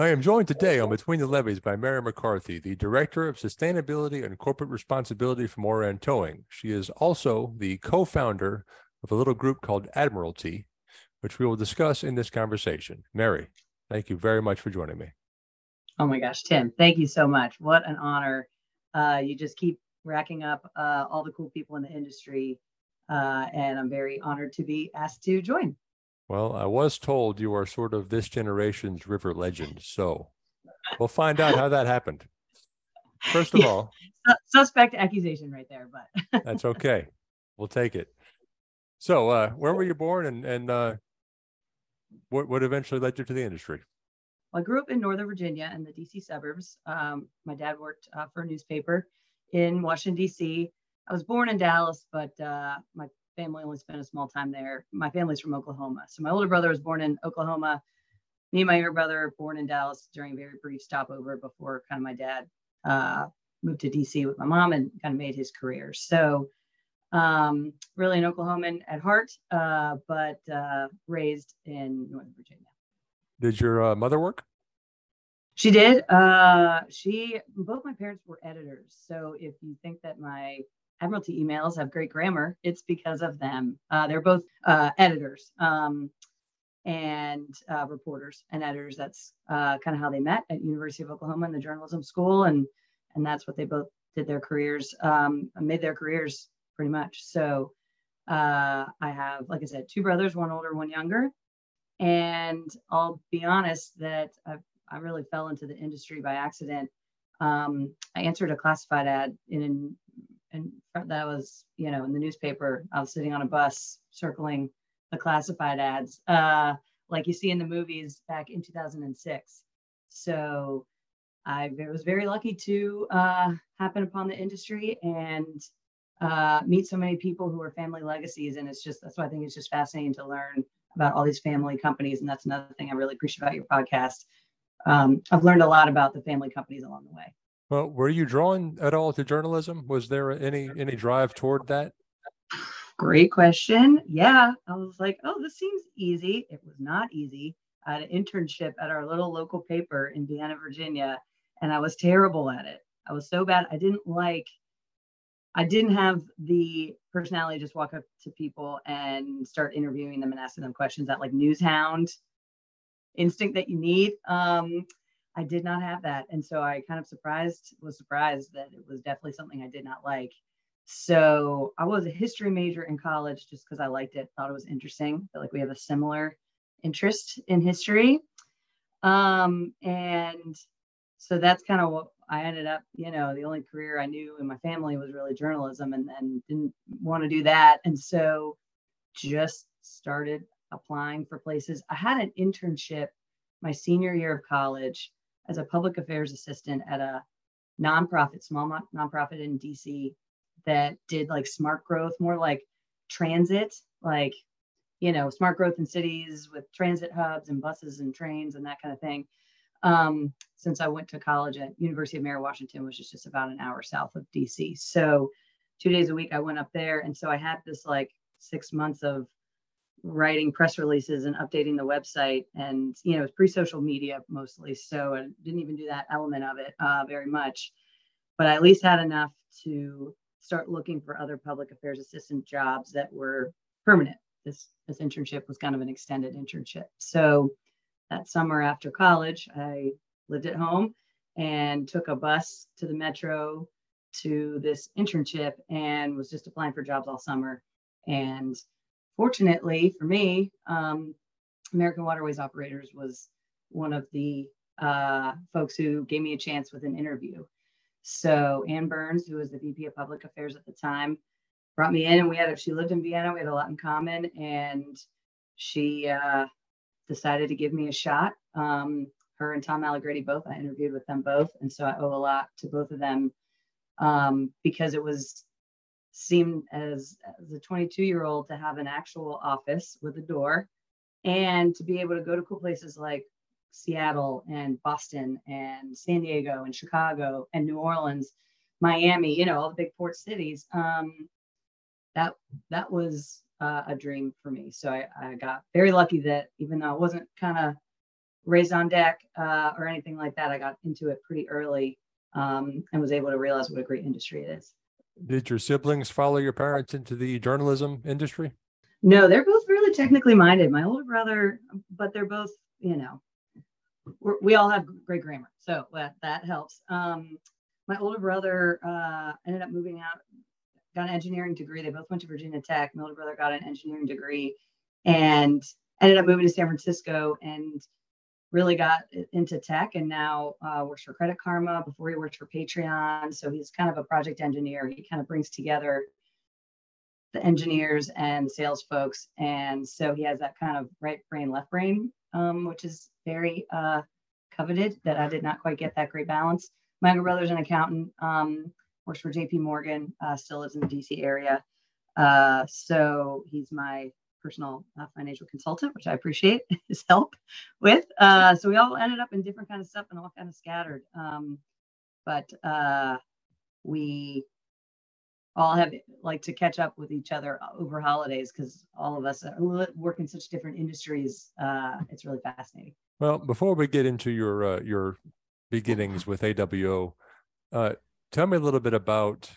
I am joined today on Between the Levees by Mary McCarthy, the Director of Sustainability and Corporate Responsibility for Moran Towing. She is also the co founder of a little group called Admiralty, which we will discuss in this conversation. Mary, thank you very much for joining me. Oh my gosh, Tim, thank you so much. What an honor. Uh, you just keep racking up uh, all the cool people in the industry. Uh, and I'm very honored to be asked to join. Well, I was told you are sort of this generation's river legend. So we'll find out how that happened. First of yeah. all, suspect accusation right there, but that's okay. We'll take it. So, uh, where were you born and, and uh, what, what eventually led you to the industry? Well, I grew up in Northern Virginia in the DC suburbs. Um, my dad worked uh, for a newspaper in Washington, D.C. I was born in Dallas, but uh, my family only spent a small time there. My family's from Oklahoma. So my older brother was born in Oklahoma. Me and my younger brother born in Dallas during a very brief stopover before kind of my dad uh, moved to DC with my mom and kind of made his career. So um, really an Oklahoman at heart, uh, but uh, raised in Northern Virginia. Did your uh, mother work? She did. Uh, she both my parents were editors. So if you think that my Admiralty emails have great grammar, it's because of them. Uh, they're both uh, editors um, and uh, reporters and editors. That's uh, kind of how they met at University of Oklahoma in the journalism school, and and that's what they both did their careers, um, made their careers pretty much. So uh, I have, like I said, two brothers, one older, one younger, and I'll be honest that I, I really fell into the industry by accident. Um, I answered a classified ad in and that was you know in the newspaper i was sitting on a bus circling the classified ads uh, like you see in the movies back in 2006 so i was very lucky to uh, happen upon the industry and uh, meet so many people who are family legacies. And it's just that's why i think it's just fascinating to learn about all these family companies. And that's another thing i really appreciate about your podcast. Um, i've learned a lot about the family companies along the way well, were you drawn at all to journalism? Was there any any drive toward that? Great question. Yeah, I was like, oh, this seems easy. It was not easy. I had an internship at our little local paper in Vienna, Virginia, and I was terrible at it. I was so bad. I didn't like. I didn't have the personality to just walk up to people and start interviewing them and asking them questions. That like news hound instinct that you need. Um, I did not have that. And so I kind of surprised, was surprised that it was definitely something I did not like. So I was a history major in college just because I liked it, thought it was interesting. Feel like we have a similar interest in history. Um, and so that's kind of what I ended up, you know, the only career I knew in my family was really journalism and then didn't want to do that. And so just started applying for places. I had an internship my senior year of college as a public affairs assistant at a nonprofit, small nonprofit in DC that did like smart growth, more like transit, like, you know, smart growth in cities with transit hubs and buses and trains and that kind of thing. Um, since I went to college at University of Mary Washington, which is just about an hour south of DC. So two days a week I went up there. And so I had this like six months of writing press releases and updating the website and you know it's pre-social media mostly so i didn't even do that element of it uh, very much. But i at least had enough to start looking for other public affairs assistant jobs that were permanent. This this internship was kind of an extended internship. So that summer after college i lived at home and took a bus to the metro to this internship and was just applying for jobs all summer. And fortunately for me, um, American Waterways Operators was one of the uh, folks who gave me a chance with an interview. So Ann Burns, who was the VP of Public Affairs at the time, brought me in, and we had she lived in Vienna. We had a lot in common, and she uh, decided to give me a shot. Um, her and Tom Allegretti both. I interviewed with them both, and so I owe a lot to both of them um, because it was seemed as, as a 22 year old to have an actual office with a door and to be able to go to cool places like Seattle and Boston and San Diego and Chicago and New Orleans, Miami, you know, all the big port cities. Um, that that was uh, a dream for me. So I, I got very lucky that even though I wasn't kind of raised on deck uh, or anything like that. I got into it pretty early um, and was able to realize what a great industry it is. Did your siblings follow your parents into the journalism industry? No, they're both really technically minded. My older brother, but they're both, you know, we all have great grammar, so that, that helps. Um, my older brother uh, ended up moving out, got an engineering degree. They both went to Virginia Tech. My older brother got an engineering degree and ended up moving to San Francisco and really got into tech and now uh, works for Credit Karma. Before he worked for Patreon. So he's kind of a project engineer. He kind of brings together the engineers and sales folks. And so he has that kind of right brain, left brain, um, which is very uh, coveted that I did not quite get that great balance. My younger brother's an accountant, um, works for JP Morgan, uh, still lives in the DC area. Uh, so he's my personal uh, financial consultant, which I appreciate his help with. Uh, so we all ended up in different kind of stuff and all kind of scattered. Um, but uh, we all have like to catch up with each other over holidays because all of us work in such different industries. Uh, it's really fascinating. Well, before we get into your uh, your beginnings with AWO, uh, tell me a little bit about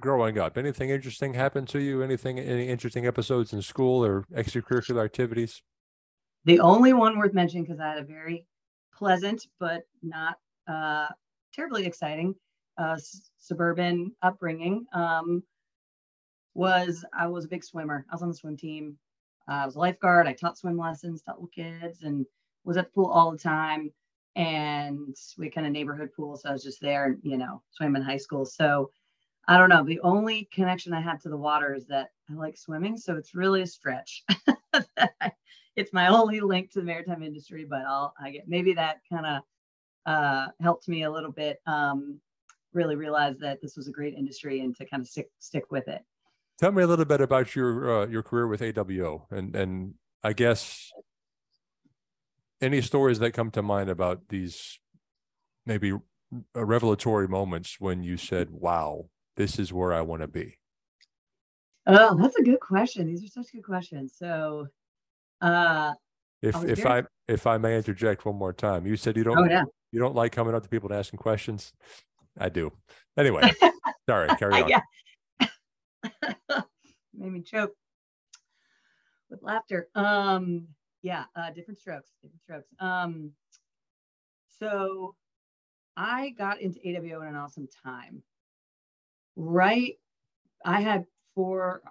growing up? Anything interesting happened to you? Anything, any interesting episodes in school or extracurricular activities? The only one worth mentioning because I had a very pleasant but not uh, terribly exciting uh, s- suburban upbringing um, was I was a big swimmer. I was on the swim team. Uh, I was a lifeguard. I taught swim lessons, taught little kids, and was at the pool all the time. And we kind of neighborhood pool, so I was just there, you know, swim in high school. So I don't know. The only connection I had to the water is that I like swimming. So it's really a stretch. it's my only link to the maritime industry, but I'll, I get, maybe that kind of uh, helped me a little bit um, really realize that this was a great industry and to kind of stick, stick with it. Tell me a little bit about your, uh, your career with AWO and, and I guess any stories that come to mind about these maybe revelatory moments when you said, wow, this is where I want to be? Oh, that's a good question. These are such good questions. So, uh, if if very... I if I may interject one more time, you said you don't oh, yeah. you don't like coming up to people and asking questions. I do. Anyway, sorry. Carry on. Made me choke with laughter. Um, yeah, uh, different strokes, different strokes. Um, so I got into AWO in an awesome time right i had four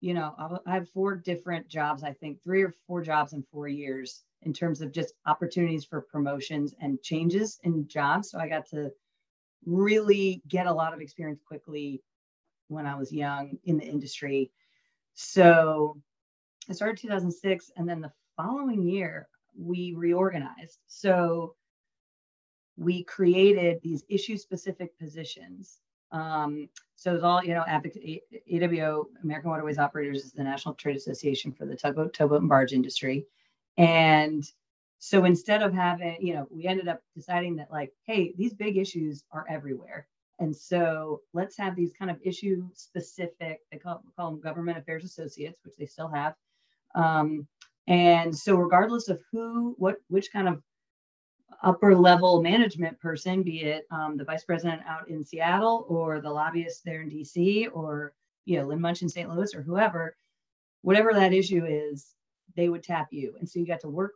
you know i had four different jobs i think three or four jobs in four years in terms of just opportunities for promotions and changes in jobs. So i got to really get a lot of experience quickly when i was young in the industry. So i started 2006 and then the following year we reorganized. So we created these issue specific positions um, so it's all, you know, AWO, American Waterways Operators, is the National Trade Association for the tugboat, towboat, and barge industry. And so instead of having, you know, we ended up deciding that, like, hey, these big issues are everywhere. And so let's have these kind of issue specific, they call, call them government affairs associates, which they still have. Um, and so regardless of who, what, which kind of upper level management person, be it um, the vice president out in Seattle or the lobbyist there in DC or you know Lynn Muench in St. Louis or whoever, whatever that issue is, they would tap you. And so you got to work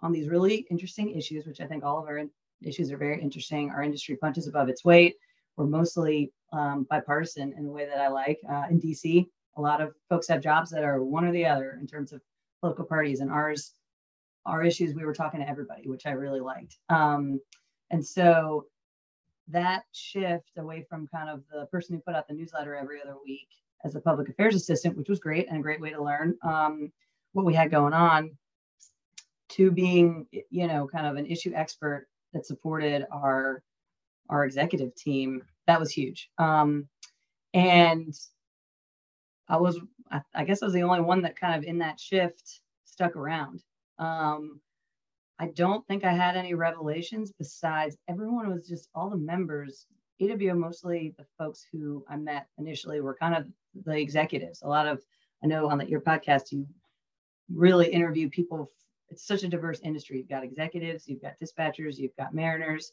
on these really interesting issues, which I think all of our issues are very interesting. Our industry punches above its weight. We're mostly um, bipartisan in the way that I like. Uh, in DC, a lot of folks have jobs that are one or the other in terms of political parties, and ours our issues, we were talking to everybody, which I really liked. Um, and so that shift away from kind of the person who put out the newsletter every other week as a public affairs assistant, which was great and a great way to learn um, what we had going on, to being, you know, kind of an issue expert that supported our our executive team. That was huge. Um, and I was, I, I guess, I was the only one that kind of in that shift stuck around. Um, I don't think I had any revelations besides everyone was just all the members. AWO, mostly the folks who I met initially were kind of the executives. A lot of, I know on the, your podcast, you really interview people it's such a diverse industry. You've got executives, you've got dispatchers, you've got mariners,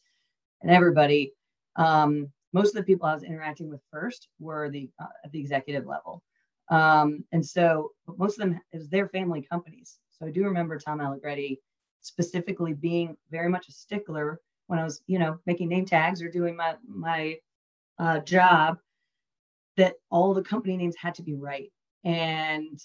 and everybody. Um, most of the people I was interacting with first were the uh, at the executive level, um, and so most of them was their family companies. So I do remember Tom Allegretti specifically being very much a stickler when I was, you know, making name tags or doing my my uh, job. That all the company names had to be right, and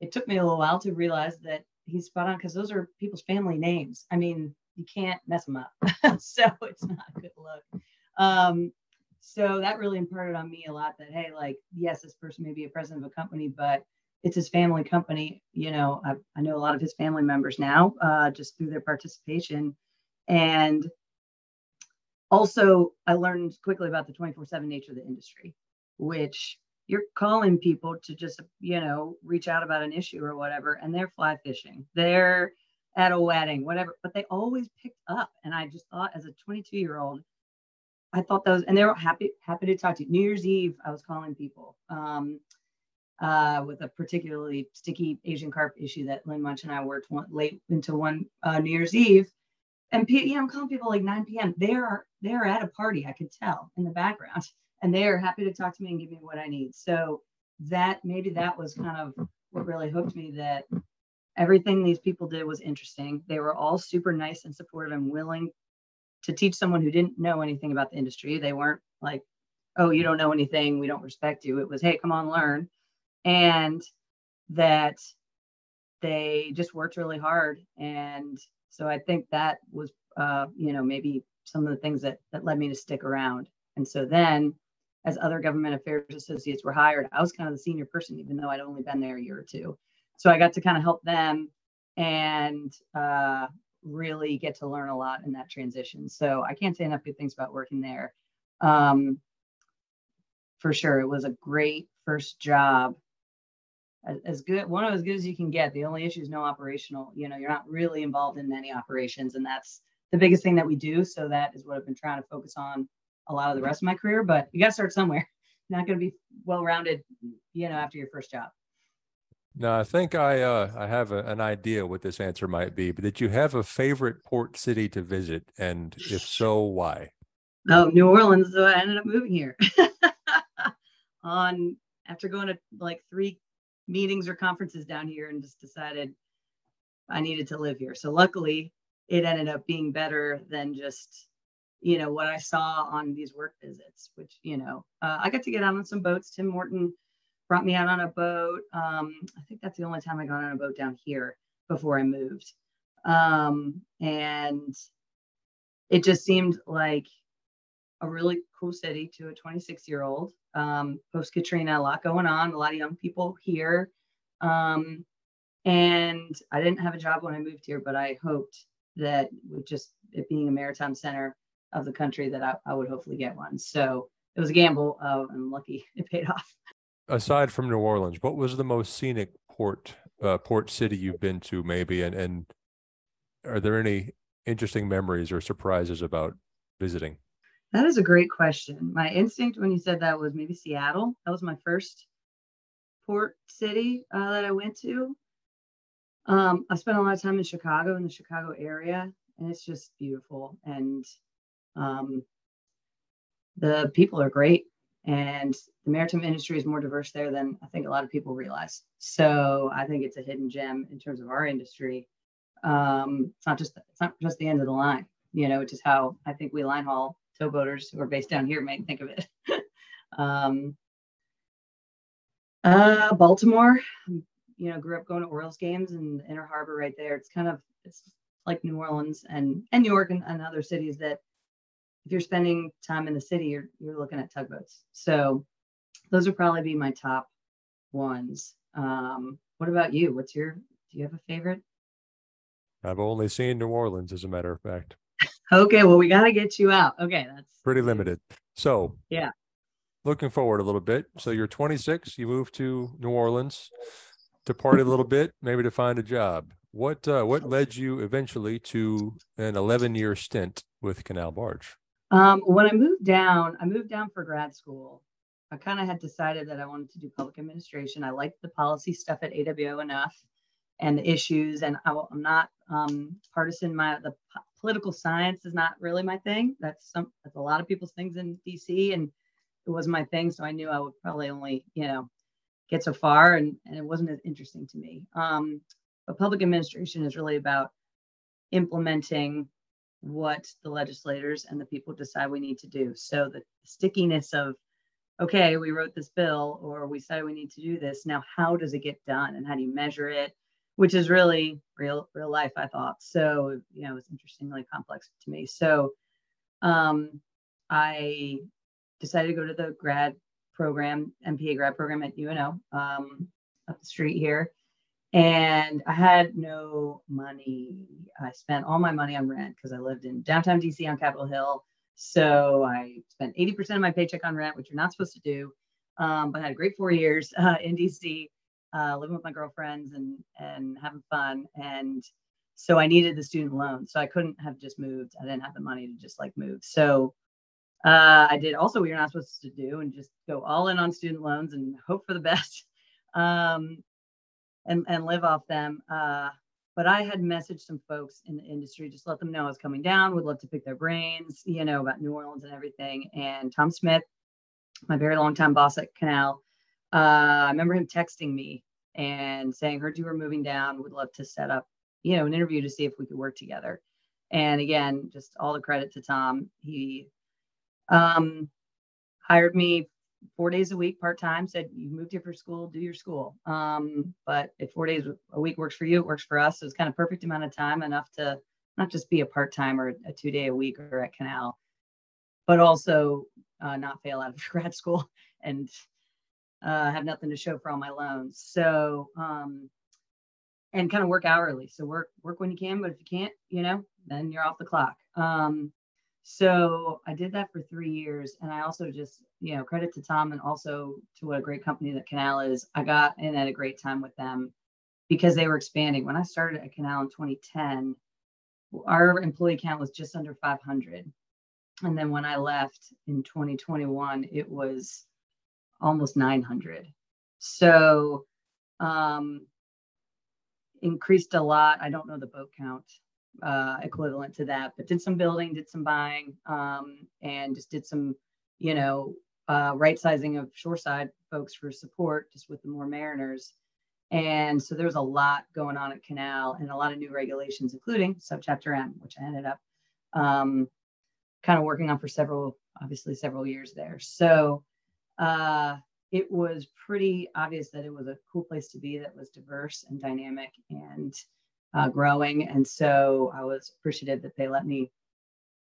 it took me a little while to realize that he's spot on because those are people's family names. I mean, you can't mess them up, so it's not a good look. Um, so that really imparted on me a lot that hey, like yes, this person may be a president of a company, but it's his family company. You know, I, I know a lot of his family members now uh, just through their participation. And also, I learned quickly about the 24 7 nature of the industry, which you're calling people to just, you know, reach out about an issue or whatever, and they're fly fishing. They're at a wedding, whatever, but they always picked up. And I just thought as a 22 year old, I thought those, and they were happy, happy to talk to you. New Year's Eve, I was calling people. Um, uh, with a particularly sticky Asian carp issue that Lynn Muench and I worked one, late into one uh, New Year's Eve. And you know, I'm calling people like 9 p.m. They're they're at a party. I could tell in the background, and they are happy to talk to me and give me what I need. So that maybe that was kind of what really hooked me. That everything these people did was interesting. They were all super nice and supportive and willing to teach someone who didn't know anything about the industry. They weren't like, "Oh, you don't know anything. We don't respect you." It was, "Hey, come on, learn." And that they just worked really hard. And so I think that was, uh, you know, maybe some of the things that, that led me to stick around. And so then, as other government affairs associates were hired, I was kind of the senior person, even though I'd only been there a year or two. So I got to kind of help them and uh, really get to learn a lot in that transition. So I can't say enough good things about working there. Um, for sure, it was a great first job as good one of as good as you can get. The only issue is no operational you know you're not really involved in many operations and that's the biggest thing that we do. So that is what i've been trying to focus on a lot of the rest of my career but you got to start somewhere. You're not going to be well rounded you know after your first job. No i think i uh i have a, an idea what this answer might be but did you have a favorite port city to visit? And if so why? Oh new orleans so i ended up moving here. On after going to like three meetings or conferences down here and just decided I needed to live here. So luckily, it ended up being better than just you know what I saw on these work visits. Which you know, uh, I got to get out on some boats. Tim Morton brought me out on a boat. Um, I think that's the only time I got on a boat down here before I moved. Um, and it just seemed like a really cool city to a 26 year old. Um, Post Katrina, a lot going on, a lot of young people here. Um, and I didn't have a job when I moved here, but I hoped that with just it being a maritime center of the country, that I, I would hopefully get one. So it was a gamble, uh, and lucky it paid off. Aside from New Orleans, what was the most scenic port uh, port city you've been to, maybe, and and are there any interesting memories or surprises about visiting? That is a great question. My instinct when you said that was maybe Seattle. That was my first port city uh, that I went to. Um, I spent a lot of time in Chicago, in the Chicago area, and it's just beautiful. And um, the people are great, and the maritime industry is more diverse there than I think a lot of people realize. So I think it's a hidden gem in terms of our industry. Um, it's not just it's not just the end of the line, you know, which is how I think we line haul towboaters who are based down here might think of it. um, uh, Baltimore, you know, grew up going to Orioles games and Inner Harbor right there. It's kind of it's like New Orleans and and New York and, and other cities that if you're spending time in the city, you're you're looking at tugboats. So those would probably be my top ones. Um, what about you? What's your do you have a favorite? I've only seen New Orleans, as a matter of fact. Okay, well, we got to get you out. Okay, that's pretty limited. So, yeah. Looking forward a little bit. So, you're 26, you moved to New Orleans to party a little bit, maybe to find a job. What uh, what led you eventually to an 11 year stint with Canal Barge? Um, when I moved down, I moved down for grad school. I kind of had decided that I wanted to do public administration. I liked the policy stuff at AWO enough and the issues. And I, am not um, partisan. My the political science is not really my thing. That's some that's a lot of people's things in DC, and it was my thing. So I knew I would probably only you know get so far, and and it wasn't as interesting to me. Um, but public administration is really about implementing what the legislators and the people decide we need to do. So the stickiness of okay, we wrote this bill or we said we need to do this. Now, how does it get done and how do you measure it? Which is really real, real life, I thought. So, you know, it's interestingly complex to me. So, um, I decided to go to the grad program, MPA grad program at UNO um, up the street here. And I had no money. I spent all my money on rent because I lived in downtown DC on Capitol Hill so I spent 80% of my paycheck on rent, which you're not supposed to do. Um, but I had a great four years uh, in DC, uh, living with my girlfriends and and having fun. And so I needed the student loan. So I couldn't have just moved. I didn't have the money to just like move. So uh, I did also what you're not supposed to do and just go all in on student loans and hope for the best um, and, and live off them. Uh, but I had messaged some folks in the industry, just let them know I was coming down, would love to pick their brains, you know, about New Orleans and everything. And Tom Smith, my very long time boss at Canal, uh, I remember him texting me and saying, heard you were moving down, would love to set up, you know, an interview to see if we could work together. And again, just all the credit to Tom. He um, hired me four days a week part time. Said you moved here for school, do your school. Um, but if four days a week works for you, it works for us. So it's kind of perfect amount of time, enough to not just be a part time or a two day a week or at Canal, but also uh, not fail out of grad school and uh, have nothing to show for all my loans. So um, and kind of work hourly. So work work when you can, but if you can't, you know, then you're off the clock. Um, so I did that for three years. And I also just, you know, credit to Tom and also to what a great company that Canal is. I got in at a great time with them because they were expanding. When I started at Canal in 2010, our employee count was just under 500. And then when I left in 2021, it was almost 900. So um, increased a lot. I don't know the boat count uh, equivalent to that, but did some building, did some buying, um, and just did some, you know, uh, right sizing of shoreside folks for support just with the more mariners. And so there was a lot going on at Canal and a lot of new regulations, including subchapter M, which I ended up um, kind of working on for several, obviously several years there. So uh, it was pretty obvious that it was a cool place to be that was diverse and dynamic and uh, growing. And so I was appreciative that they let me,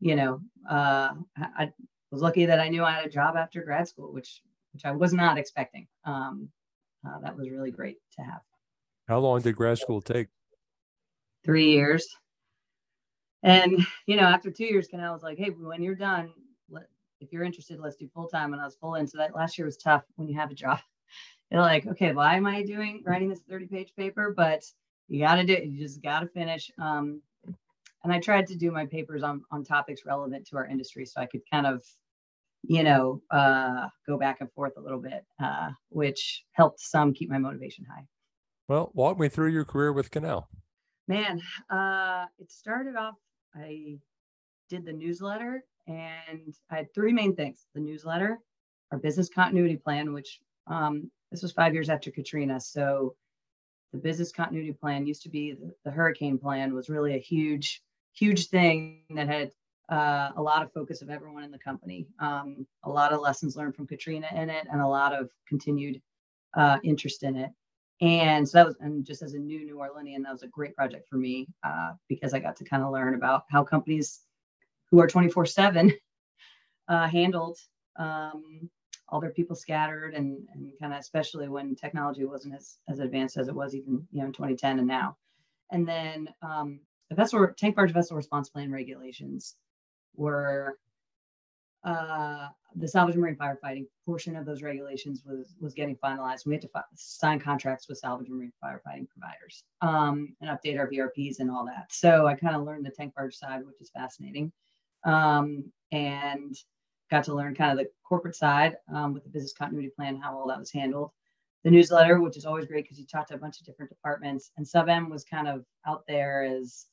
you know, uh, I, was lucky that I knew I had a job after grad school, which which I was not expecting. Um, uh, that was really great to have. How long did grad school take? Three years. And you know, after two years, Canal was like, "Hey, when you're done, if you're interested, let's do full time." And I was full in. So that last year was tough when you have a job. You're like, "Okay, why am I doing writing this 30 page paper?" But you got to do it. You just got to finish. Um, and I tried to do my papers on, on topics relevant to our industry so I could kind of, you know, uh, go back and forth a little bit, uh, which helped some keep my motivation high. Well, walk me through your career with Canal. Man, uh, it started off, I did the newsletter and I had three main things the newsletter, our business continuity plan, which um, this was five years after Katrina. So the business continuity plan used to be the, the hurricane plan was really a huge huge thing that had uh, a lot of focus of everyone in the company um, a lot of lessons learned from katrina in it and a lot of continued uh, interest in it and so that was and just as a new new orleanian that was a great project for me uh, because i got to kind of learn about how companies who are 24 7 uh, handled um, all their people scattered and, and kind of especially when technology wasn't as, as advanced as it was even you know in 2010 and now and then um, the vessel tank barge vessel response plan regulations were uh, the salvage marine firefighting portion of those regulations was was getting finalized. We had to fi- sign contracts with salvage marine firefighting providers um, and update our VRPs and all that. So I kind of learned the tank barge side, which is fascinating. Um, and got to learn kind of the corporate side um, with the business continuity plan, how all that was handled. the newsletter, which is always great because you talk to a bunch of different departments. And Sub M was kind of out there as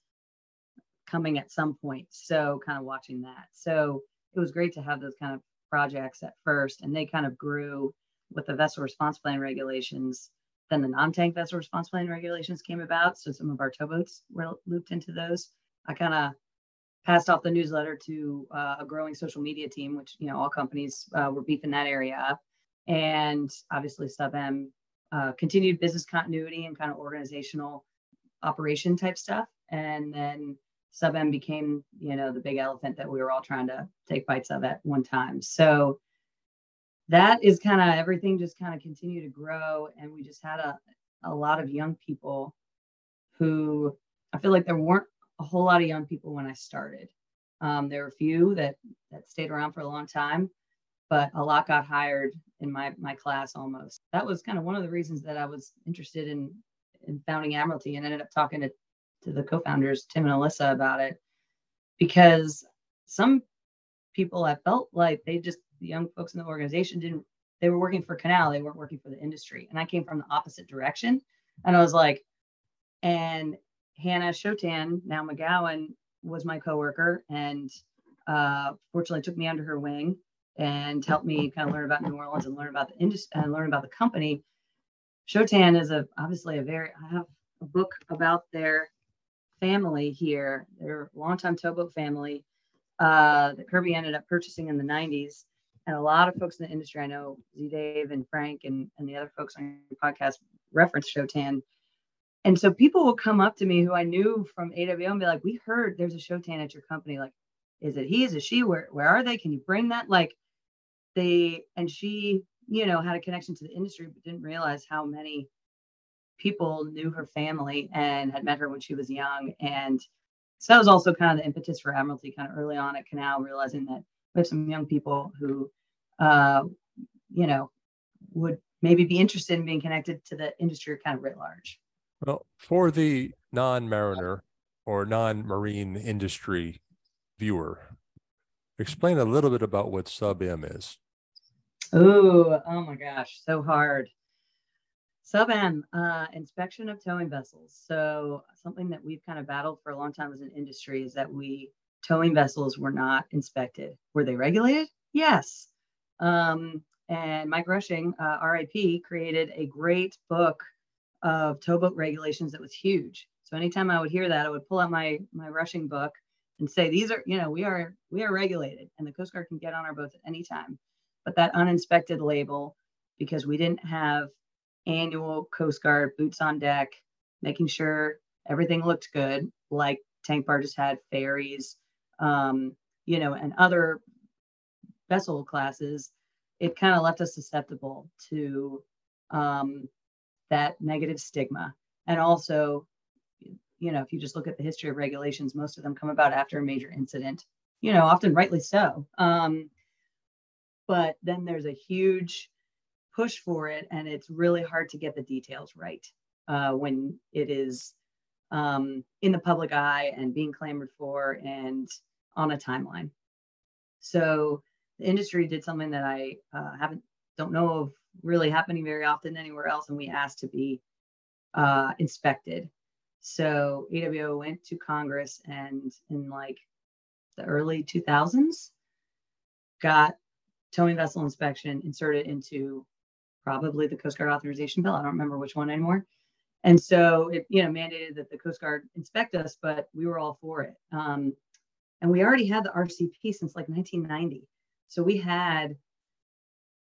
coming at some point. So kind of watching that. So it was great to have those kind of projects at first. And they kind of grew with the vessel response plan regulations. Then the non-tank vessel response plan regulations came about. So some of our towboats were looped into those. I kind of passed off the newsletter to uh, a growing social media team, which you know all companies uh, were beefing that area up, and obviously Sub M uh, continued business continuity and kind of organizational operation type stuff, and then Sub M became you know the big elephant that we were all trying to take bites of at one time. So that is kind of everything just kind of continued to grow, and we just had a a lot of young people who I feel like there weren't a whole lot of young people when I started. Um, there were a few that that stayed around for a long time, but a lot got hired in my my class almost. That was kind of one of the reasons that I was interested in in founding Admiralty and ended up talking to to the co-founders Tim and Alyssa about it because some people I felt like they just the young folks in the organization didn't they were working for Canal, they weren't working for the industry. And I came from the opposite direction. And I was like, and Hannah Shotan, now McGowan, was my coworker and uh, fortunately took me under her wing and helped me kind of learn about New Orleans and learn about the industry and learn about the company. Shotan is a obviously a very I have a book about their family here. They're a longtime towboat family uh, that Kirby ended up purchasing in the 90s. And a lot of folks in the industry, I know Z Dave and Frank and, and the other folks on your podcast reference Shotan and so people will come up to me who I knew from AWO and be like, "We heard there's a Shotan at your company. Like, is it he? Is it she? Where where are they? Can you bring that?" Like, they and she, you know, had a connection to the industry, but didn't realize how many people knew her family and had met her when she was young. And so that was also kind of the impetus for Admiralty, kind of early on at Canal, realizing that we have some young people who, uh, you know, would maybe be interested in being connected to the industry kind of writ large. Well, for the non-mariner or non-marine industry viewer, explain a little bit about what Sub M is. Oh, oh my gosh, so hard. Sub M, uh, inspection of towing vessels. So something that we've kind of battled for a long time as an industry is that we towing vessels were not inspected. Were they regulated? Yes. Um, and Mike Rushing, uh, RIP, created a great book of towboat regulations that was huge. So anytime I would hear that, I would pull out my my rushing book and say, these are, you know, we are we are regulated and the Coast Guard can get on our boats at any time. But that uninspected label, because we didn't have annual Coast Guard boots on deck, making sure everything looked good, like tank barges had ferries, um, you know, and other vessel classes, it kind of left us susceptible to um, that negative stigma. And also, you know, if you just look at the history of regulations, most of them come about after a major incident, you know, often rightly so. Um, but then there's a huge push for it, and it's really hard to get the details right uh, when it is um, in the public eye and being clamored for and on a timeline. So the industry did something that I uh, haven't don't know of really happening very often anywhere else, and we asked to be uh, inspected. So AWO went to Congress and in like the early 2000s got towing vessel inspection inserted into probably the Coast Guard authorization bill. I don't remember which one anymore. And so it, you know, mandated that the Coast Guard inspect us, but we were all for it. Um, and we already had the RCP since like 1990. So we had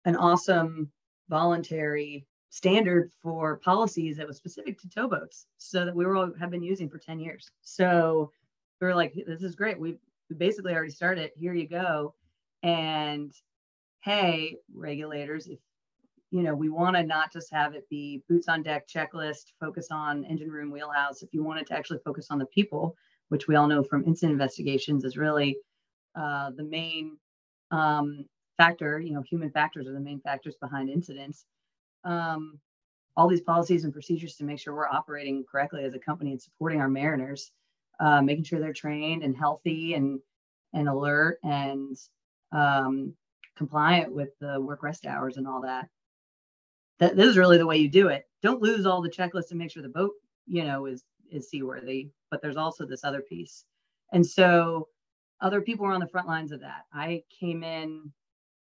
an awesome voluntary standard for policies that was specific to towboats so that we were all have been using for 10 years. So we were like this is great. We basically already started here you go. And hey regulators if you know we want to not just have it be boots on deck checklist focus on engine room wheelhouse. If you wanted to actually focus on the people which we all know from incident investigations is really uh, the main um, factor, you know, human factors are the main factors behind incidents. Um, all these policies and procedures to make sure we're operating correctly as a company and supporting our mariners, uh, making sure they're trained and healthy and and alert and um, compliant with the work rest hours and all that. that this is really the way you do it. Don't lose all the checklists and make sure the boat, you know, is is seaworthy. But there's also this other piece. And so other people were on the front lines of that. I came in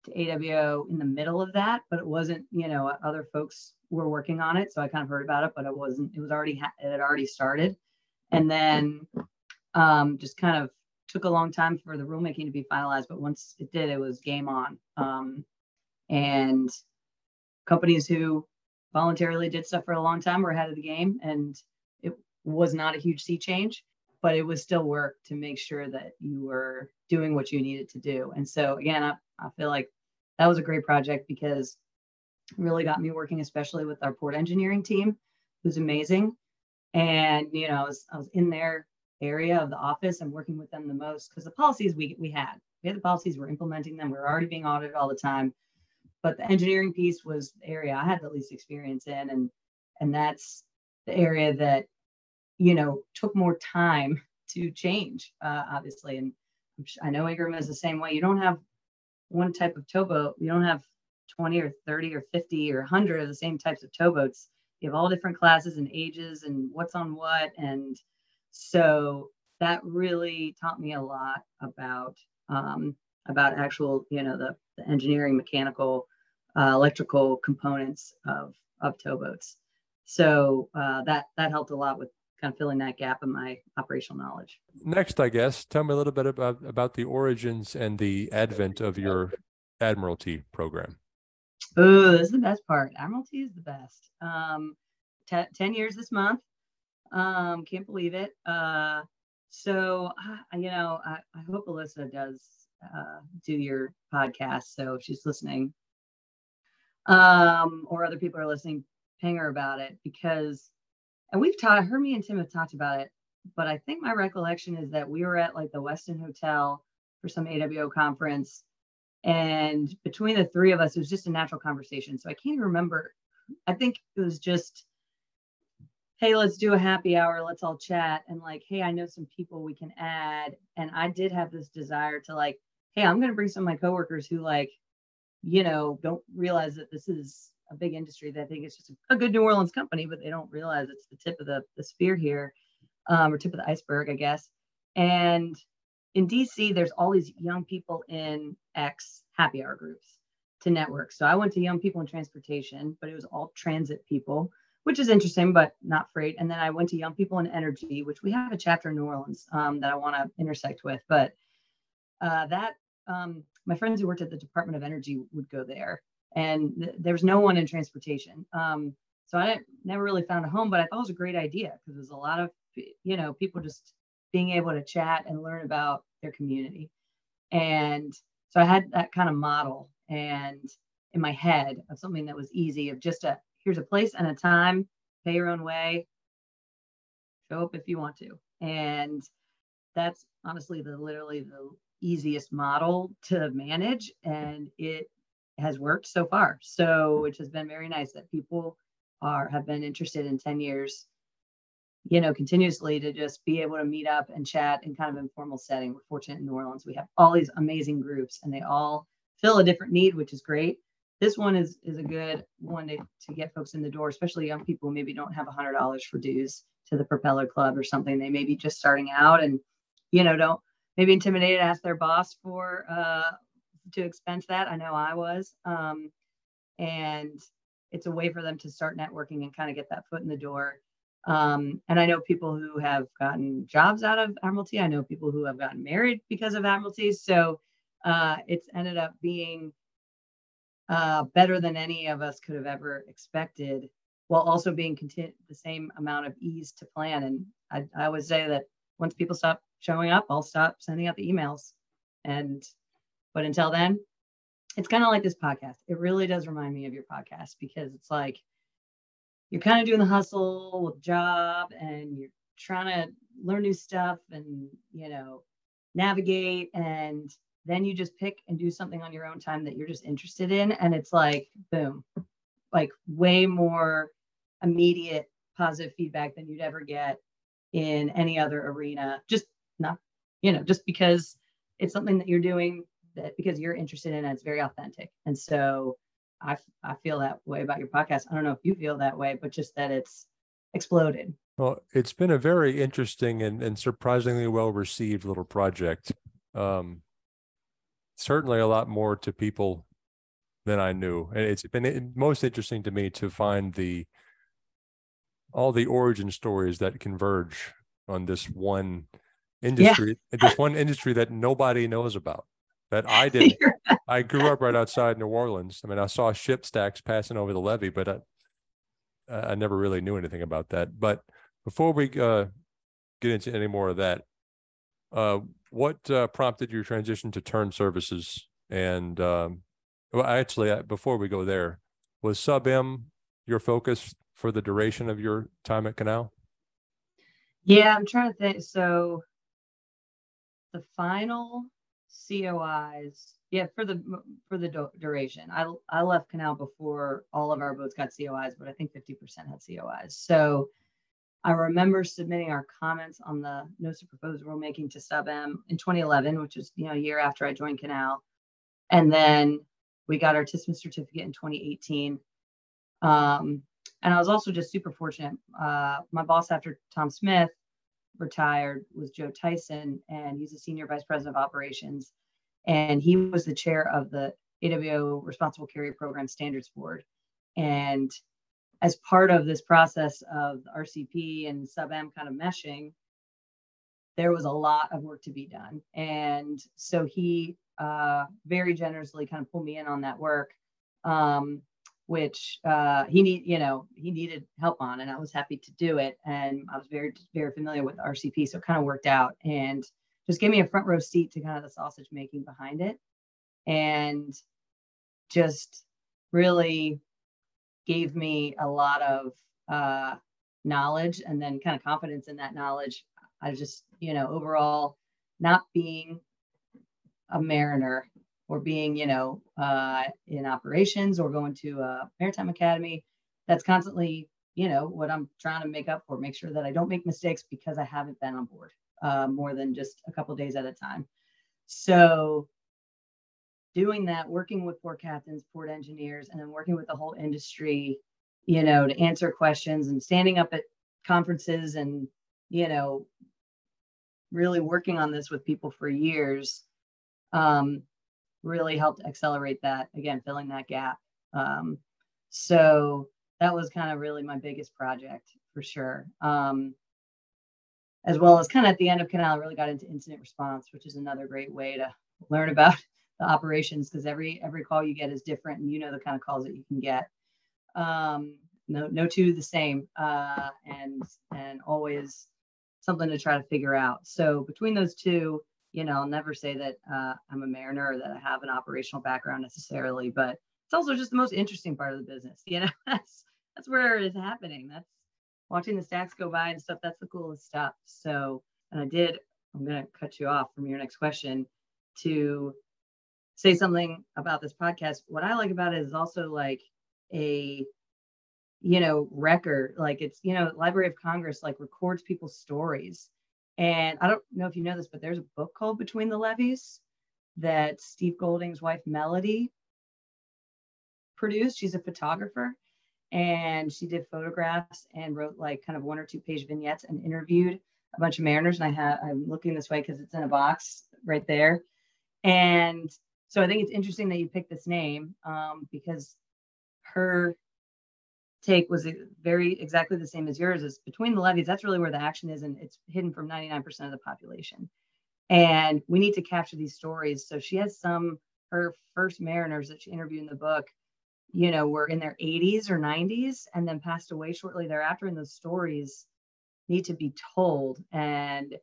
to AWO in the middle of that, but it wasn't, you know, other folks were working on it. So I kind of heard about it, but it wasn't, it was already, it had already started. And then um, just kind of took a long time for the rulemaking to be finalized. But once it did, it was game on. Um, and companies who voluntarily did stuff for a long time were ahead of the game. And it was not a huge sea change but it was still work to make sure that you were doing what you needed to do. And so again, I, I feel like that was a great project because it really got me working, especially with our port engineering team, who's amazing. And you know, I was I was in their area of the office and working with them the most because the policies we we had, we had the policies, we're implementing them, we are already being audited all the time. But the engineering piece was the area I had the least experience in, and and that's the area that you know, took more time to change, uh, obviously. And I know Ingram is the same way. You don't have one type of towboat. You don't have 20 or 30 or 50 or 100 of the same types of towboats. You have all different classes and ages and what's on what. And so that really taught me a lot about um, about actual, you know, the, the engineering, mechanical, uh, electrical components of of towboats. So uh, that that helped a lot with kind of filling that gap in my operational knowledge. Next, I guess, tell me a little bit about, about the origins and the advent of your Admiralty program. Oh, this is the best part. Admiralty is the best. Um, t- 10 years this month. Um, can't believe it. Uh, so, uh, you know, I, I hope Alyssa does uh, do your podcast. So if she's listening, um, or other people are listening, ping her about it because and we've taught her me and tim have talked about it but i think my recollection is that we were at like the Westin hotel for some awo conference and between the three of us it was just a natural conversation. So i can't remember i think it was just hey let's do a happy hour let's all chat and like hey i know some people we can add and i did have this desire to like hey i'm going to bring some of my coworkers who like you know don't realize that this is a big industry that I think it's just a, good New Orleans company, but they don't realize it's the tip of the, the spear here, um, or tip of the iceberg, I guess. And in DC, there's all these young people in X happy hour groups to network. So I went to young people in transportation, but it was all transit people, which is interesting, but not freight. And then I went to young people in energy, which we have a chapter in New Orleans um, that I want to intersect with. But uh, that um, my friends who worked at the Department of Energy would go there and th- there's no one in transportation. Um, so I never really found a home, but I thought it was a great idea because there's a lot of you know people just being able to chat and learn about their community, and so I had that kind of model and in my head of something that was easy of just a here's a place and a time, pay your own way, show up if you want to, and that's honestly the literally the easiest model to manage and it has worked so far. So, which has been very nice that people are have been interested in 10 years, you know, continuously to just be able to meet up and chat in kind of informal setting. We're fortunate in New Orleans. We have all these amazing groups and they all fill a different need, which is great. This one is is a good one to, to get folks in the door, especially young people who maybe don't have a hundred dollars for dues to the propeller club or something. They may be just starting out and, you know, don't maybe intimidated ask their boss for uh, to expense that. I know I was. Um, and it's a way for them to start networking and kind of get that foot in the door. Um, and I know people who have gotten jobs out of Admiralty. I know people who have gotten married because of Admiralty. So uh, it's ended up being uh, better than any of us could have ever expected, while also being conti- the same amount of ease to plan. And I, I would say that once people stop showing up, I'll stop sending out the emails and but until then, it's kind of like this podcast. It really does remind me of your podcast because it's like you're kind of doing the hustle with job and you're trying to learn new stuff and, you know, navigate. And then you just pick and do something on your own time that you're just interested in. And it's like, boom, like way more immediate positive feedback than you'd ever get in any other arena. Just not, you know, just because it's something that you're doing that because you're interested in it, it's very authentic. And so I, I feel that way about your podcast. I don't know if you feel that way, but just that it's exploded. Well, it's been a very interesting and, and surprisingly well received little project. Um, certainly a lot more to people than I knew. And it's been most interesting to me to find the all the origin stories that converge on this one industry, yeah. this one industry that nobody knows about. That I didn't. I grew up right outside New Orleans. I mean, I saw ship stacks passing over the levee, but I, I never really knew anything about that. But before we uh, get into any more of that, uh, what uh, prompted your transition to turn services? And um, well, actually, uh, before we go there, was Sub M your focus for the duration of your time at Canal? Yeah, I'm trying to think. So the final COIs, yeah, for the for the duration. I I left Canal before all of our boats got COIs, but I think 50% had COIs. So I remember submitting our comments on the notice of proposed rulemaking to Sub M in 2011, which is you know a year after I joined Canal, and then we got our TISMA certificate in 2018. Um, and I was also just super fortunate. Uh, my boss after Tom Smith retired was Joe Tyson, and he's a senior vice president of operations, and he was the chair of the AWO Responsible Carrier Program Standards Board, and as part of this process of RCP and sub M kind of meshing, there was a lot of work to be done. And so he uh, very generously kind of pulled me in on that work, um, which uh, he need, you know, he needed help on, and I was happy to do it. And I was very, very familiar with RCP, so it kind of worked out. And just gave me a front row seat to kind of the sausage making behind it, and just really gave me a lot of uh, knowledge and then kind of confidence in that knowledge. I just, you know, overall, not being a mariner or being, you know, uh, in operations or going to a maritime academy, that's constantly, you know, what I'm trying to make up for, make sure that I don't make mistakes because I haven't been on board uh, more than just a couple days at a time. So doing that, working with port captains, port engineers, and then working with the whole industry, you know, to answer questions and standing up at conferences and, you know, really working on this with people for years um, really helped accelerate that, again, filling that gap. Um, so that was kind of really my biggest project for sure. Um, as well as kind of at the end of Canal, I really got into incident response, which is another great way to learn about the operations because every every call you get is different and you know the kind of calls that you can get um, no no two the same uh, and and always something to try to figure out so between those two you know i'll never say that uh, i'm a mariner or that i have an operational background necessarily but it's also just the most interesting part of the business you know that's that's where it's happening. That's watching the stacks go by and stuff that's the coolest stuff. So and i did i'm to cut you off from your next question to say something about this podcast, what I like about it is also like a you know record like it's you know library of congress like records people's stories and i don't know if you know this but there's a book called between the levees that steve golding's wife melody produced. She's a photographer and she did photographs and wrote like kind of one or two page vignettes and interviewed a bunch of mariners. And i have i'm looking this way because it's in a box right there. And so I think it's interesting that you picked this name um, because her take was very exactly the same as yours is between the levees that's really where the action is and it's hidden from 99% of the population and we need to capture these stories so she has some her first mariners that she interviewed in the book you know were in their 80s or 90s and then passed away shortly thereafter and those stories need to be told and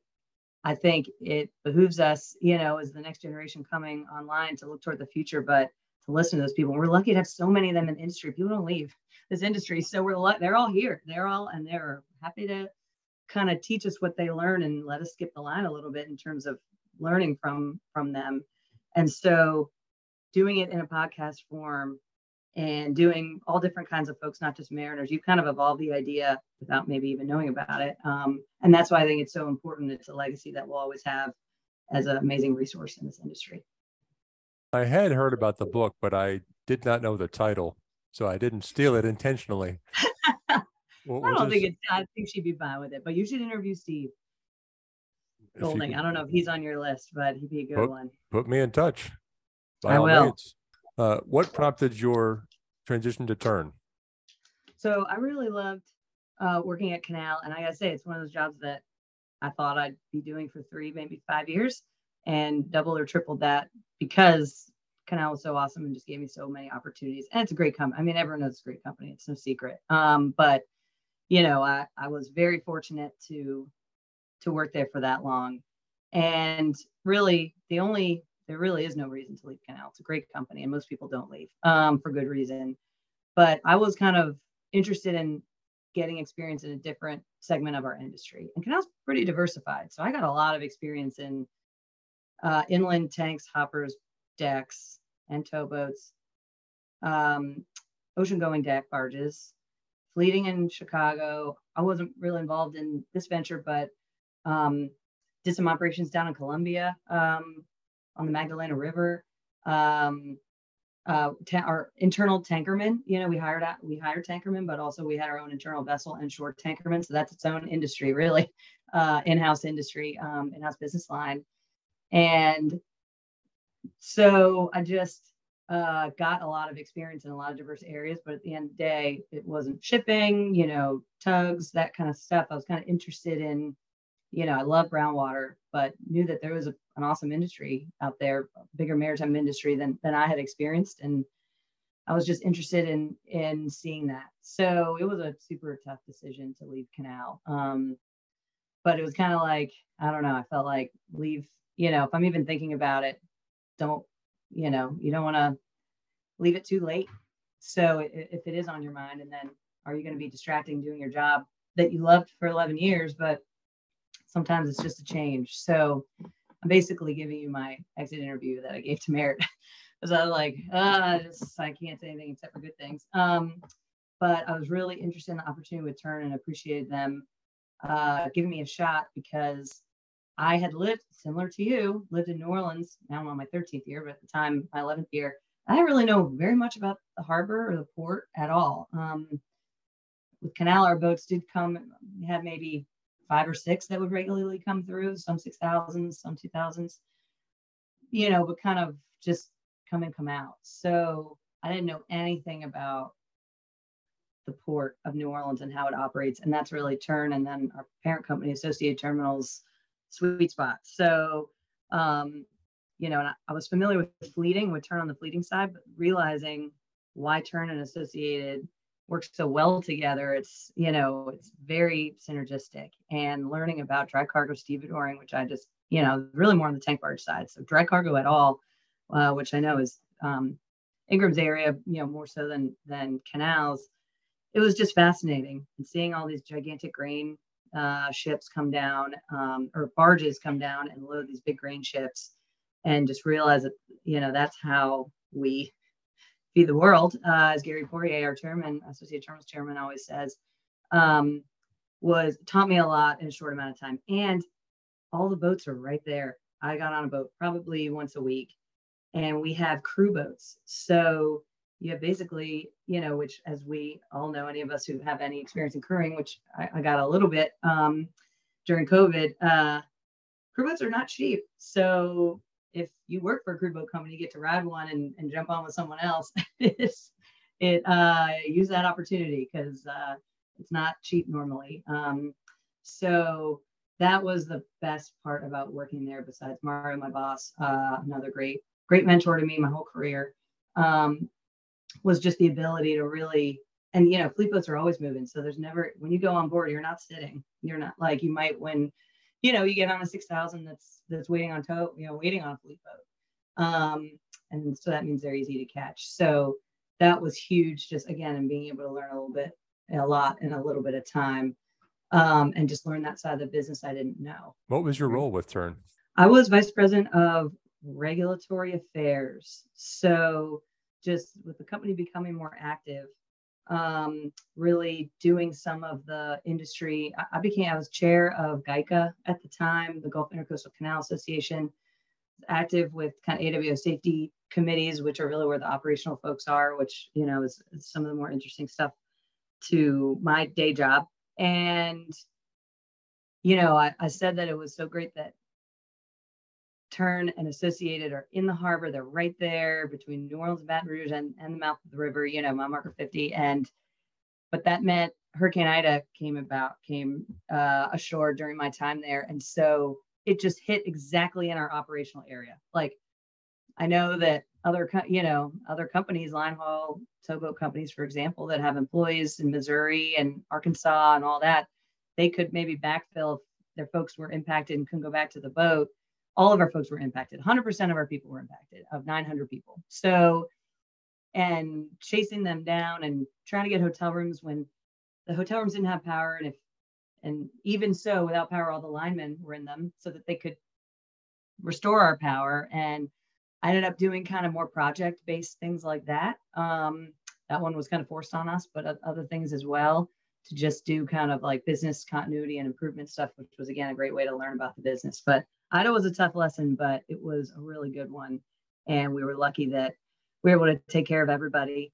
I think it behooves us, you know, as the next generation coming online to look toward the future, but to listen to those people. We're lucky to have so many of them in the industry. People don't leave this industry. So we're like they're all here. They're all and they're happy to kind of teach us what they learn and let us skip the line a little bit in terms of learning from from them. And so doing it in a podcast form and doing all different kinds of folks, not just mariners. You've kind of evolved the idea without maybe even knowing about it. Um, and that's why I think it's so important. It's a legacy that we'll always have as an amazing resource in this industry. I had heard about the book, but I did not know the title, so I didn't steal it intentionally. We'll, I don't think it's. I think she'd be fine with it, but you should interview Steve Golding. I don't know if he's on your list, but he'd be a good put, one. Put me in touch. I will. Uh, what prompted your transition to Turn? So I really loved uh, working at Canal, and I gotta say, it's one of those jobs that I thought I'd be doing for three, maybe five years, and double or tripled that because Canal was so awesome and just gave me so many opportunities. And it's a great company. I mean, everyone knows it's a great company. It's no secret. Um, but you know, I, I was very fortunate to to work there for that long. And really, the only there really is no reason to leave Canal. It's a great company, and most people don't leave um, for good reason. But I was kind of interested in getting experience in a different segment of our industry, and Canal's pretty diversified. So I got a lot of experience in uh, inland tanks, hoppers, decks, and towboats, um, ocean-going deck barges, fleeting in Chicago. I wasn't really involved in this venture, but um, did some operations down in Colombia um, on the Magdalena River. Um, uh, ta- our internal tankermen, you know, we hired out, we hired tankermen, but also we had our own internal vessel and shore tankermen. So that's its own industry, really, uh, in-house industry, um, in-house business line. And so I just uh, got a lot of experience in a lot of diverse areas, but at the end of the day, it wasn't shipping, you know, tugs, that kind of stuff. I was kind of interested in, you know, I love brown water, but knew that there was a, an awesome industry out there, bigger maritime industry than than I had experienced, and I was just interested in in seeing that. So it was a super tough decision to leave Canal, um, but it was kind of like I don't know. I felt like leave, you know, if I'm even thinking about it, don't you know, you don't want to leave it too late. So if it is on your mind, and then are you going to be distracting doing your job that you loved for 11 years, but sometimes it's just a change. So I'm basically giving you my exit interview that I gave to Merritt because I was like, uh, just, I can't say anything except for good things. Um, but I was really interested in the opportunity with Turn and appreciated them uh, giving me a shot because I had lived similar to you, lived in New Orleans. Now I'm on my 13th year, but at the time, my 11th year, I didn't really know very much about the harbor or the port at all. Um, with Canal, our boats did come, we had maybe five or six that would regularly come through, some 6,000s, some 2000s, you know, but kind of just come and come out. So I didn't know anything about the port of New Orleans and how it operates. And that's really Turn and then our parent company, Associated Terminals, sweet spot. So, um, you know, and I, I, was familiar with fleeting, would turn on the fleeting side, but realizing why turn and associated work so well together. It's, you know, it's very synergistic and learning about dry cargo stevedoring, which I just, you know, really more on the tank barge side. So dry cargo at all, uh, which I know is um, Ingram's area, you know, more so than than canals. It was just fascinating and seeing all these gigantic grain uh, ships come down um, or barges come down and load these big grain ships and just realize that you know that's how we feed the world uh, as gary Poirrier our chairman associate terminals chairman always says um, was taught me a lot in a short amount of time. And all the boats are right there. I got on a boat probably once a week and we have crew boats. So you basically, you know, which as we all know, any of us who have any experience in crewing, which I, I got a little bit um, during COVID, uh, crew boats are not cheap. So if you work for a crew boat company, you get to ride one and, and jump on with someone else. it's, it uh, use that opportunity because uh, it's not cheap normally. Um, so that was the best part about working there. Besides Mario, my boss, uh, another great great mentor to me my whole career. Um, was just the ability to really and you know fleet boats are always moving so there's never when you go on board you're not sitting. You're not like you might when you know you get on a 6000 that's that's waiting on tow you know waiting on a fleet boat. Um and so that means they're easy to catch. So that was huge just again and being able to learn a little bit a lot in a little bit of time um, and just learn that side of the business i didn't know. What was your role with turn i was vice president of regulatory affairs. So just with the company becoming more active, um, really doing some of the industry. I, I, became, I was chair of GICA at the time, the Gulf Intercoastal Canal Association, active with kind of AWO safety committees, which are really where the operational folks are, which you know is, is some of the more interesting stuff to my day job. And you know, I, I said that it was so great that Turn and Associated are in the harbor. They're right there between New Orleans and Baton Rouge and, and the mouth of the river, you know, mile marker 50. And but that meant Hurricane Ida came about, came uh, ashore during my time there. And so it just hit exactly in our operational area. Like I know that other, you know, other companies, line haul, towboat companies, for example, that have employees in Missouri and Arkansas and all that, they could maybe backfill if their folks were impacted and couldn't go back to the boat. All of our folks were impacted. 100% of our people were impacted, of 900 people. So, and chasing them down and trying to get hotel rooms when the hotel rooms didn't have power, and if and even so, without power, all the linemen were in them so that they could restore our power. And I ended up doing kind of more project based things like that. Um, that one was kind of forced on us, but other things as well to just do kind of like business continuity and improvement stuff, which was again a great way to learn about the business. But Ida was a tough lesson, but it was a really good one. And we were lucky that we were able to take care of everybody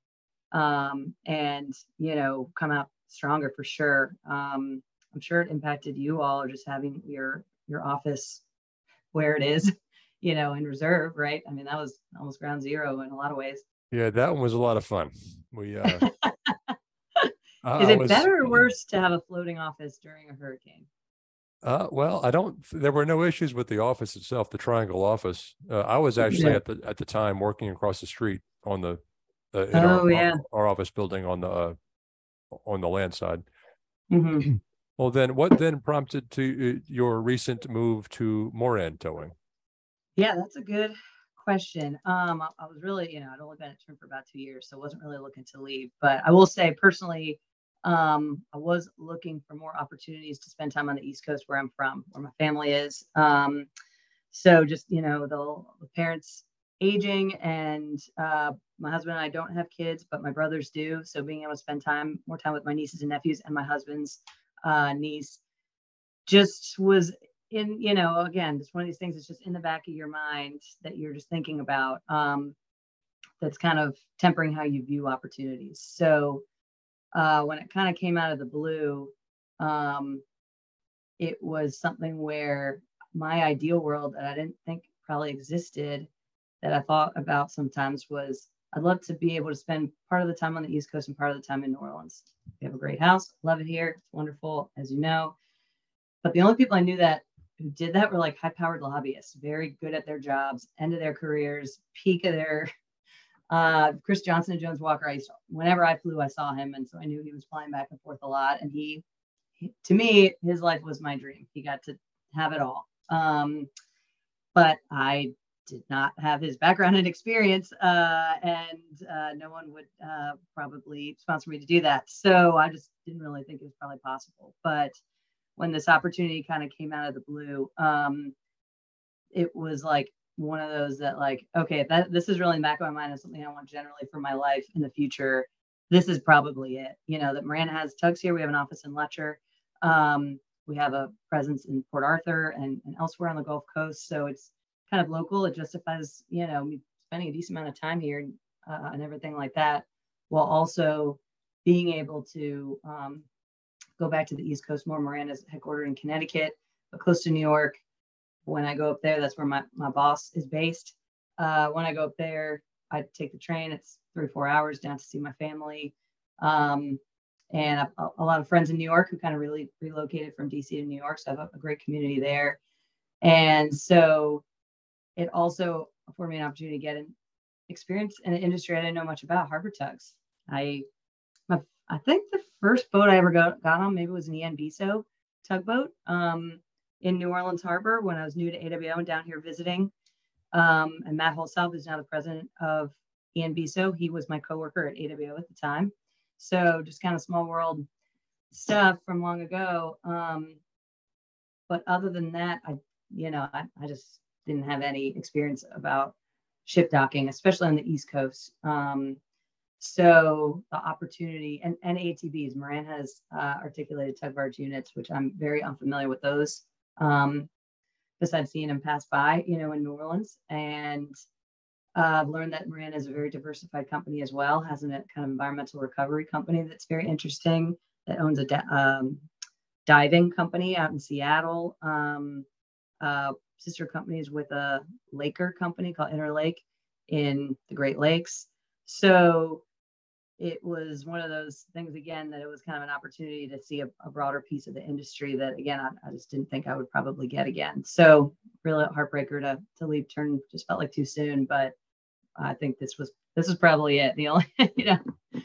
um, and, you know, come out stronger for sure. Um, I'm sure it impacted you all just having your your office where it is, you know, in reserve, right? I mean, that was almost ground zero in a lot of ways. Yeah, that one was a lot of fun. We uh Is it was, better or worse to have a floating office during a hurricane? Uh, well, I don't. There were no issues with the office itself, the Triangle office. Uh, I was actually yeah. at the at the time working across the street on the uh, oh our, yeah our, our, office building on the uh, on the land side. Mm-hmm. well, then what then prompted to uh, your recent move to Moran Towing? Yeah, that's a good question. Um, I, I, was really, you know, I'd only been at Turn for about two years, so I wasn't really looking to leave. But I will say personally, um, I was looking for more opportunities to spend time on the East Coast where I'm from, where my family is. Um, so just, you know, the, the parents aging and uh, my husband and I don't have kids, but my brothers do. So being able to spend time, more time with my nieces and nephews and my husband's uh, niece just was in, you know, again, it's one of these things that's just in the back of your mind that you're just thinking about. Um, that's kind of tempering how you view opportunities. So uh, when it kind of came out of the blue, um, it was something where my ideal world that I didn't think probably existed that I thought about sometimes was I'd love to be able to spend part of the time on the East Coast and part of the time in New Orleans. We have a great house, love it here, it's wonderful, as you know. But the only people I knew that who did that were like high powered lobbyists, very good at their jobs, end of their careers, peak of their uh, Chris Johnson and Jones Walker. I to, whenever I flew, I saw him, and so I knew he was flying back and forth a lot. And he, he to me, his life was my dream. He got to have it all. Um, but I did not have his background and experience, uh, and uh, no one would uh, probably sponsor me to do that. So I just didn't really think it was probably possible. But when this opportunity kind of came out of the blue, um, it was like one of those that like, okay, that this is really in the back of my mind as something I want generally for my life in the future. This is probably it. You know, that Moran has tugs here. We have an office in Letcher. Um, we have a presence in Port Arthur and, and elsewhere on the Gulf Coast. So it's kind of local. It justifies, you know, me spending a decent amount of time here uh, and everything like that, while also being able to um, go back to the East Coast more. Moran is headquartered in Connecticut, but close to New York when I go up there, that's where my, my boss is based. Uh, when I go up there, I take the train. It's three, four hours down to see my family. Um, and a, a, lot of friends in New York who kind of really relocated from DC to New York. So I have a, a great community there. And so it also afforded me an opportunity to get an experience in an industry I didn't know much about, harbor tugs. I, my, I think the first boat I ever got, got on maybe was an EN Bisso tugboat. Um, in New Orleans Harbor when I was new to AWO and down here visiting. Um, and Matt Holzhaupt is now the president of EN Bisso. He was my coworker at AWO at the time. So just kind of small world stuff from long ago. Um, but other than that, I, you know, I, I just didn't have any experience about ship docking, especially on the East Coast. Um, so the opportunity and, and ATBs, Moran has uh, articulated tug barge units, which I'm very unfamiliar with those um, besides seeing him pass by, you know, in New Orleans. And Uh, I've learned that Moran is a very diversified company as well, has a kind of environmental recovery company that's very interesting that owns a um, diving company out in Seattle. Um, uh, sister companies with a Laker company called Interlake in the Great Lakes. So it was one of those things again that it was kind of an opportunity to see a, a broader piece of the industry that again I, I, just didn't think I would probably get again. So really heartbreaker to to leave turn just felt like too soon, but I think this was this was probably it. The only you know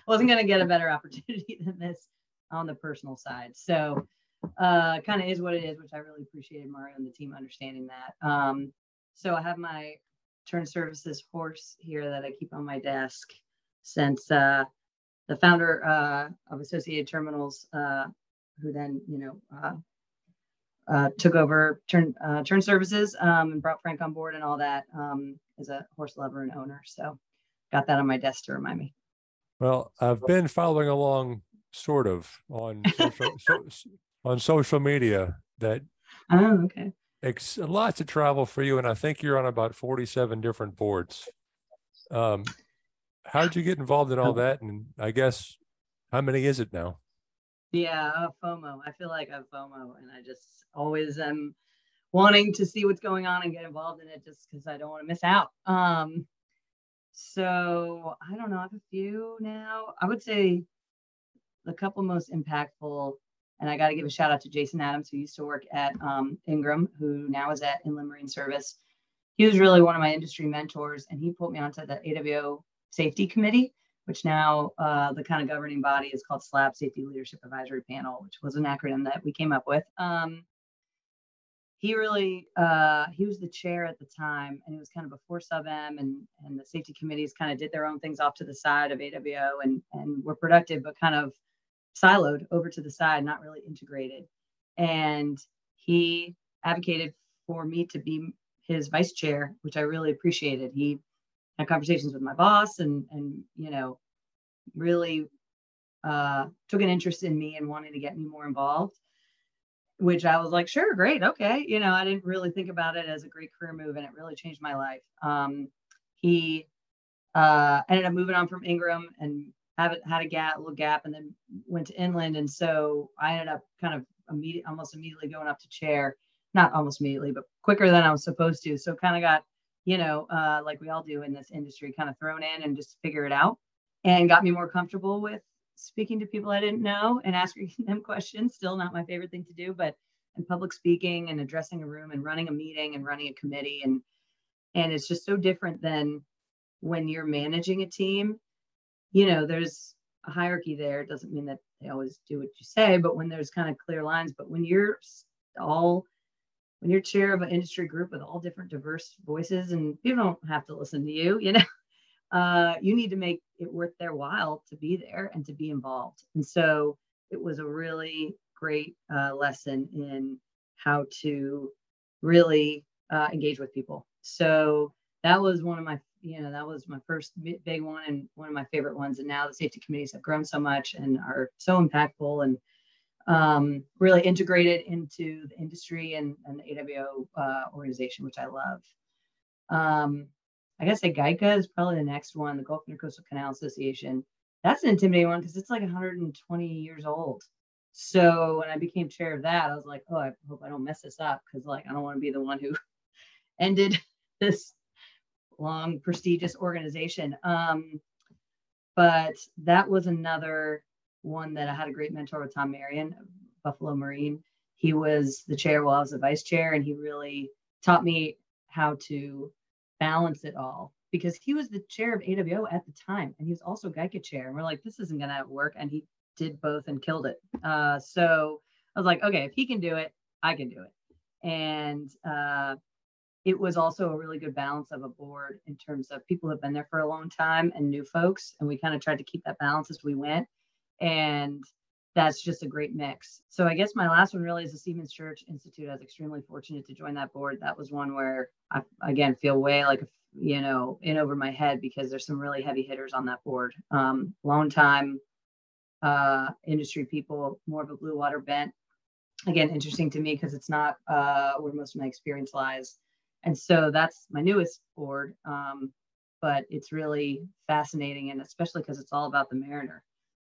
wasn't going to get a better opportunity than this on the personal side. So uh, kind of is what it is, which I really appreciated Mario and the team understanding that. Um, so I have my turn services horse here that I keep on my desk since uh, the founder uh, of Associated Terminals, uh, who then you know uh, uh, took over turn uh, turn services um, and brought Frank on board and all that um, as a horse lover and owner. So got that on my desk to remind me. Well, I've been following along sort of on social, so, on social media that oh okay it's lots of travel for you and i think you're on about 47 different boards um how did you get involved in all oh. that and i guess how many is it now yeah uh, fomo i feel like i have fomo and i just always am wanting to see what's going on and get involved in it just because i don't want to miss out um so i don't know i have a few now i would say the couple most impactful and I got to give a shout out to Jason Adams, who used to work at um, Ingram, who now is at Inland Marine Service. He was really one of my industry mentors, and he put me onto the AWO Safety Committee, which now uh, the kind of governing body is called SLAP Safety Leadership Advisory Panel, which was an acronym that we came up with. Um, he really uh, he was the chair at the time, and it was kind of before Sub M, and and the safety committees kind of did their own things off to the side of AWO, and and were productive, but kind of siloed over to the side, not really integrated. And he advocated for me to be his vice chair, which I really appreciated. He had conversations with my boss and and you know really uh, took an interest in me and wanted to get me more involved which i was like sure great okay you know i didn't really think about it as a great career move and it really changed my life um, he uh, ended up moving on from ingram and have had a gap, little gap, and then went to inland. And so I ended up kind of immediate, almost immediately going up to chair, not almost immediately, but quicker than I was supposed to. So kind of got, you know, uh, like we all do in this industry, kind of thrown in and just figure it out, and got me more comfortable with speaking to people I didn't know and asking them questions. Still not my favorite thing to do, but and public speaking and addressing a room and running a meeting and running a committee and and it's just so different than when you're managing a team you know, there's a hierarchy there. It doesn't mean that they always do what you say, but when there's kind of clear lines, but when you're all when you're chair of an industry group with all different diverse voices and people don't have to listen to you, you know, uh, you need to make it worth their while to be there and to be involved. And so it was a really great uh, lesson in how to really uh, engage with people. So that was one of my you know that was my first big one and one of my favorite ones and now the safety committees have grown so much and are so impactful and um, really integrated into the industry and, and the AWO uh, organization, which I love. Um, I guess GICA is probably the next one, the Gulf Intercoastal Canal Association. That's an intimidating one because it's like 120 years old. So when I became chair of that, I was like, oh, I hope I don't mess this up because like I don't want to be the one who ended this long, prestigious organization. Um, but that was another one that I had a great mentor with Tom Marion, Buffalo Marine. He was the chair while I was the vice chair, and he really taught me how to balance it all because he was the chair of AWO at the time, and he was also GICA chair. And we're like, this isn't going to work. And he did both and killed it. Uh, so I was like, okay, if he can do it, I can do it. And uh, it was also a really good balance of a board in terms of people have been there for a long time and new folks. And we kind of tried to keep that balance as we went. And that's just a great mix. So I guess my last one really is the Seamen's Church Institute. I was extremely fortunate to join that board. That was one where I again feel way like you know in over my head because there's some really heavy hitters on that board. Um, long time uh, industry people, more of a blue water bent. Again, interesting to me because it's not uh, where most of my experience lies. And so that's my newest board. Um, but it's really fascinating, and especially because it's all about the Mariner.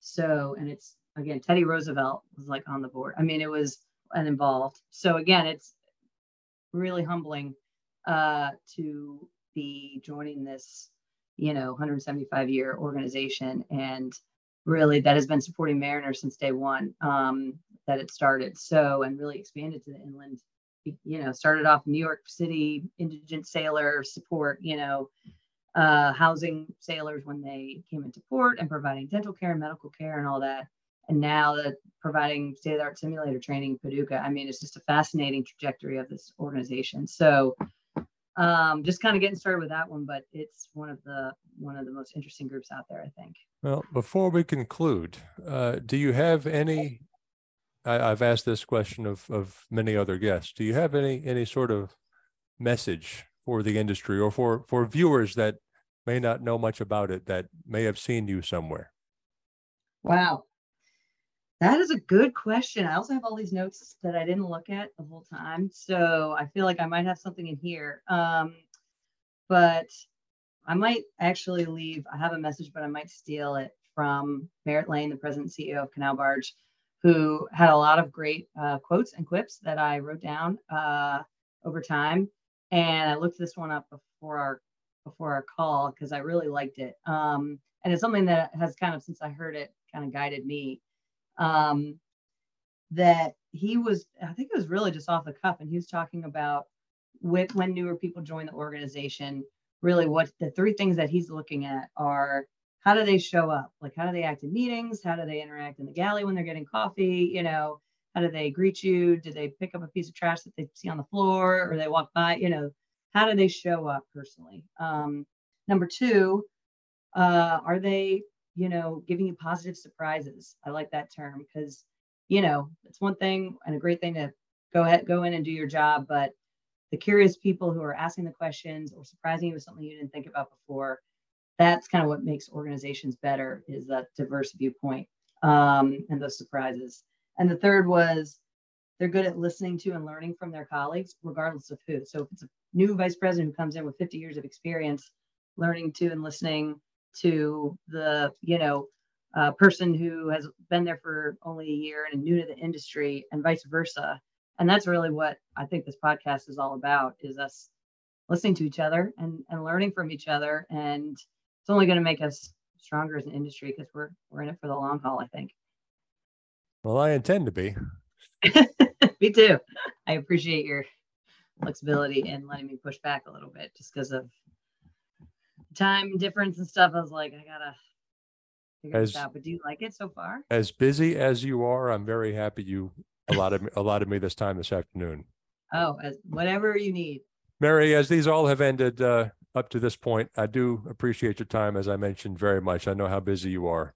So, and it's again, Teddy Roosevelt was like on the board. I mean, it was and involved. So again, it's really humbling uh, to be joining this, you know, 175 year organization, and really that has been supporting Mariner since day one um, that it started. So and really expanded to the inland. You know, started off New York City indigent sailor support. You know, uh, housing sailors when they came into port and providing dental care and medical care and all that. And now that providing state of the art simulator training in Paducah, I mean, it's just a fascinating trajectory of this organization. So um, just kind of getting started with that one, but it's one of the one of the most interesting groups out there, I think. Well, before we conclude, uh, do you have any? I, have asked this question of of many other guests. Do you have any any sort of message for the industry or for for viewers that may not know much about it that may have seen you somewhere? Wow. That is a good question. I also have all these notes that I didn't look at the whole time. So I feel like I might have something in here. Um, but I might actually leave, I have a message, but I might steal it from Merritt Lane, the president CEO of Canal Barge, who had a lot of great uh, quotes and quips that I wrote down uh, over time. And I looked this one up before our before our call because I really liked it. Um, and it's something that has kind of, since I heard it, kind of guided me. Um, that he was, I think it was really just off the cuff, and he was talking about with, when newer people join the organization, really what the three things that he's looking at are how do they show up? Like, how do they act in meetings? How do they interact in the galley when they're getting coffee? You know, how do they greet you? Do they pick up a piece of trash that they see on the floor or they walk by? You know, how do they show up personally? Um, number two, uh, are they, you know, giving you positive surprises? I like that term because, you know, it's one thing and a great thing to go ahead, go in and do your job, but the curious people who are asking the questions or surprising you with something you didn't think about before, that's kind of what makes organizations better is that diverse viewpoint um, and those surprises. And the third was they're good at listening to and learning from their colleagues, regardless of who. So if it's a new vice president who comes in with 50 years of experience, learning to and listening to the, you know, uh, person who has been there for only a year and new to the industry, and vice versa. And that's really what I think this podcast is all about: is us listening to each other and and learning from each other. And it's only going to make us stronger as an industry because we're we're in it for the long haul. I think. Well, I intend to be. Me too. I appreciate your flexibility and letting me push back a little bit just because of time difference and stuff. I was like, I gotta figure as, this out. But do you like it so far? As busy as you are, I'm very happy you allotted me, allotted me this time this afternoon. Oh, as, whatever you need. Mary, as these all have ended uh, up to this point, I do appreciate your time, as I mentioned, very much. I know how busy you are.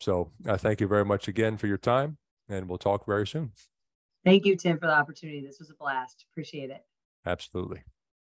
So I thank you very much again for your time, and we'll talk very soon. Thank you, Tim, for the opportunity. This was a blast. Appreciate it. Absolutely.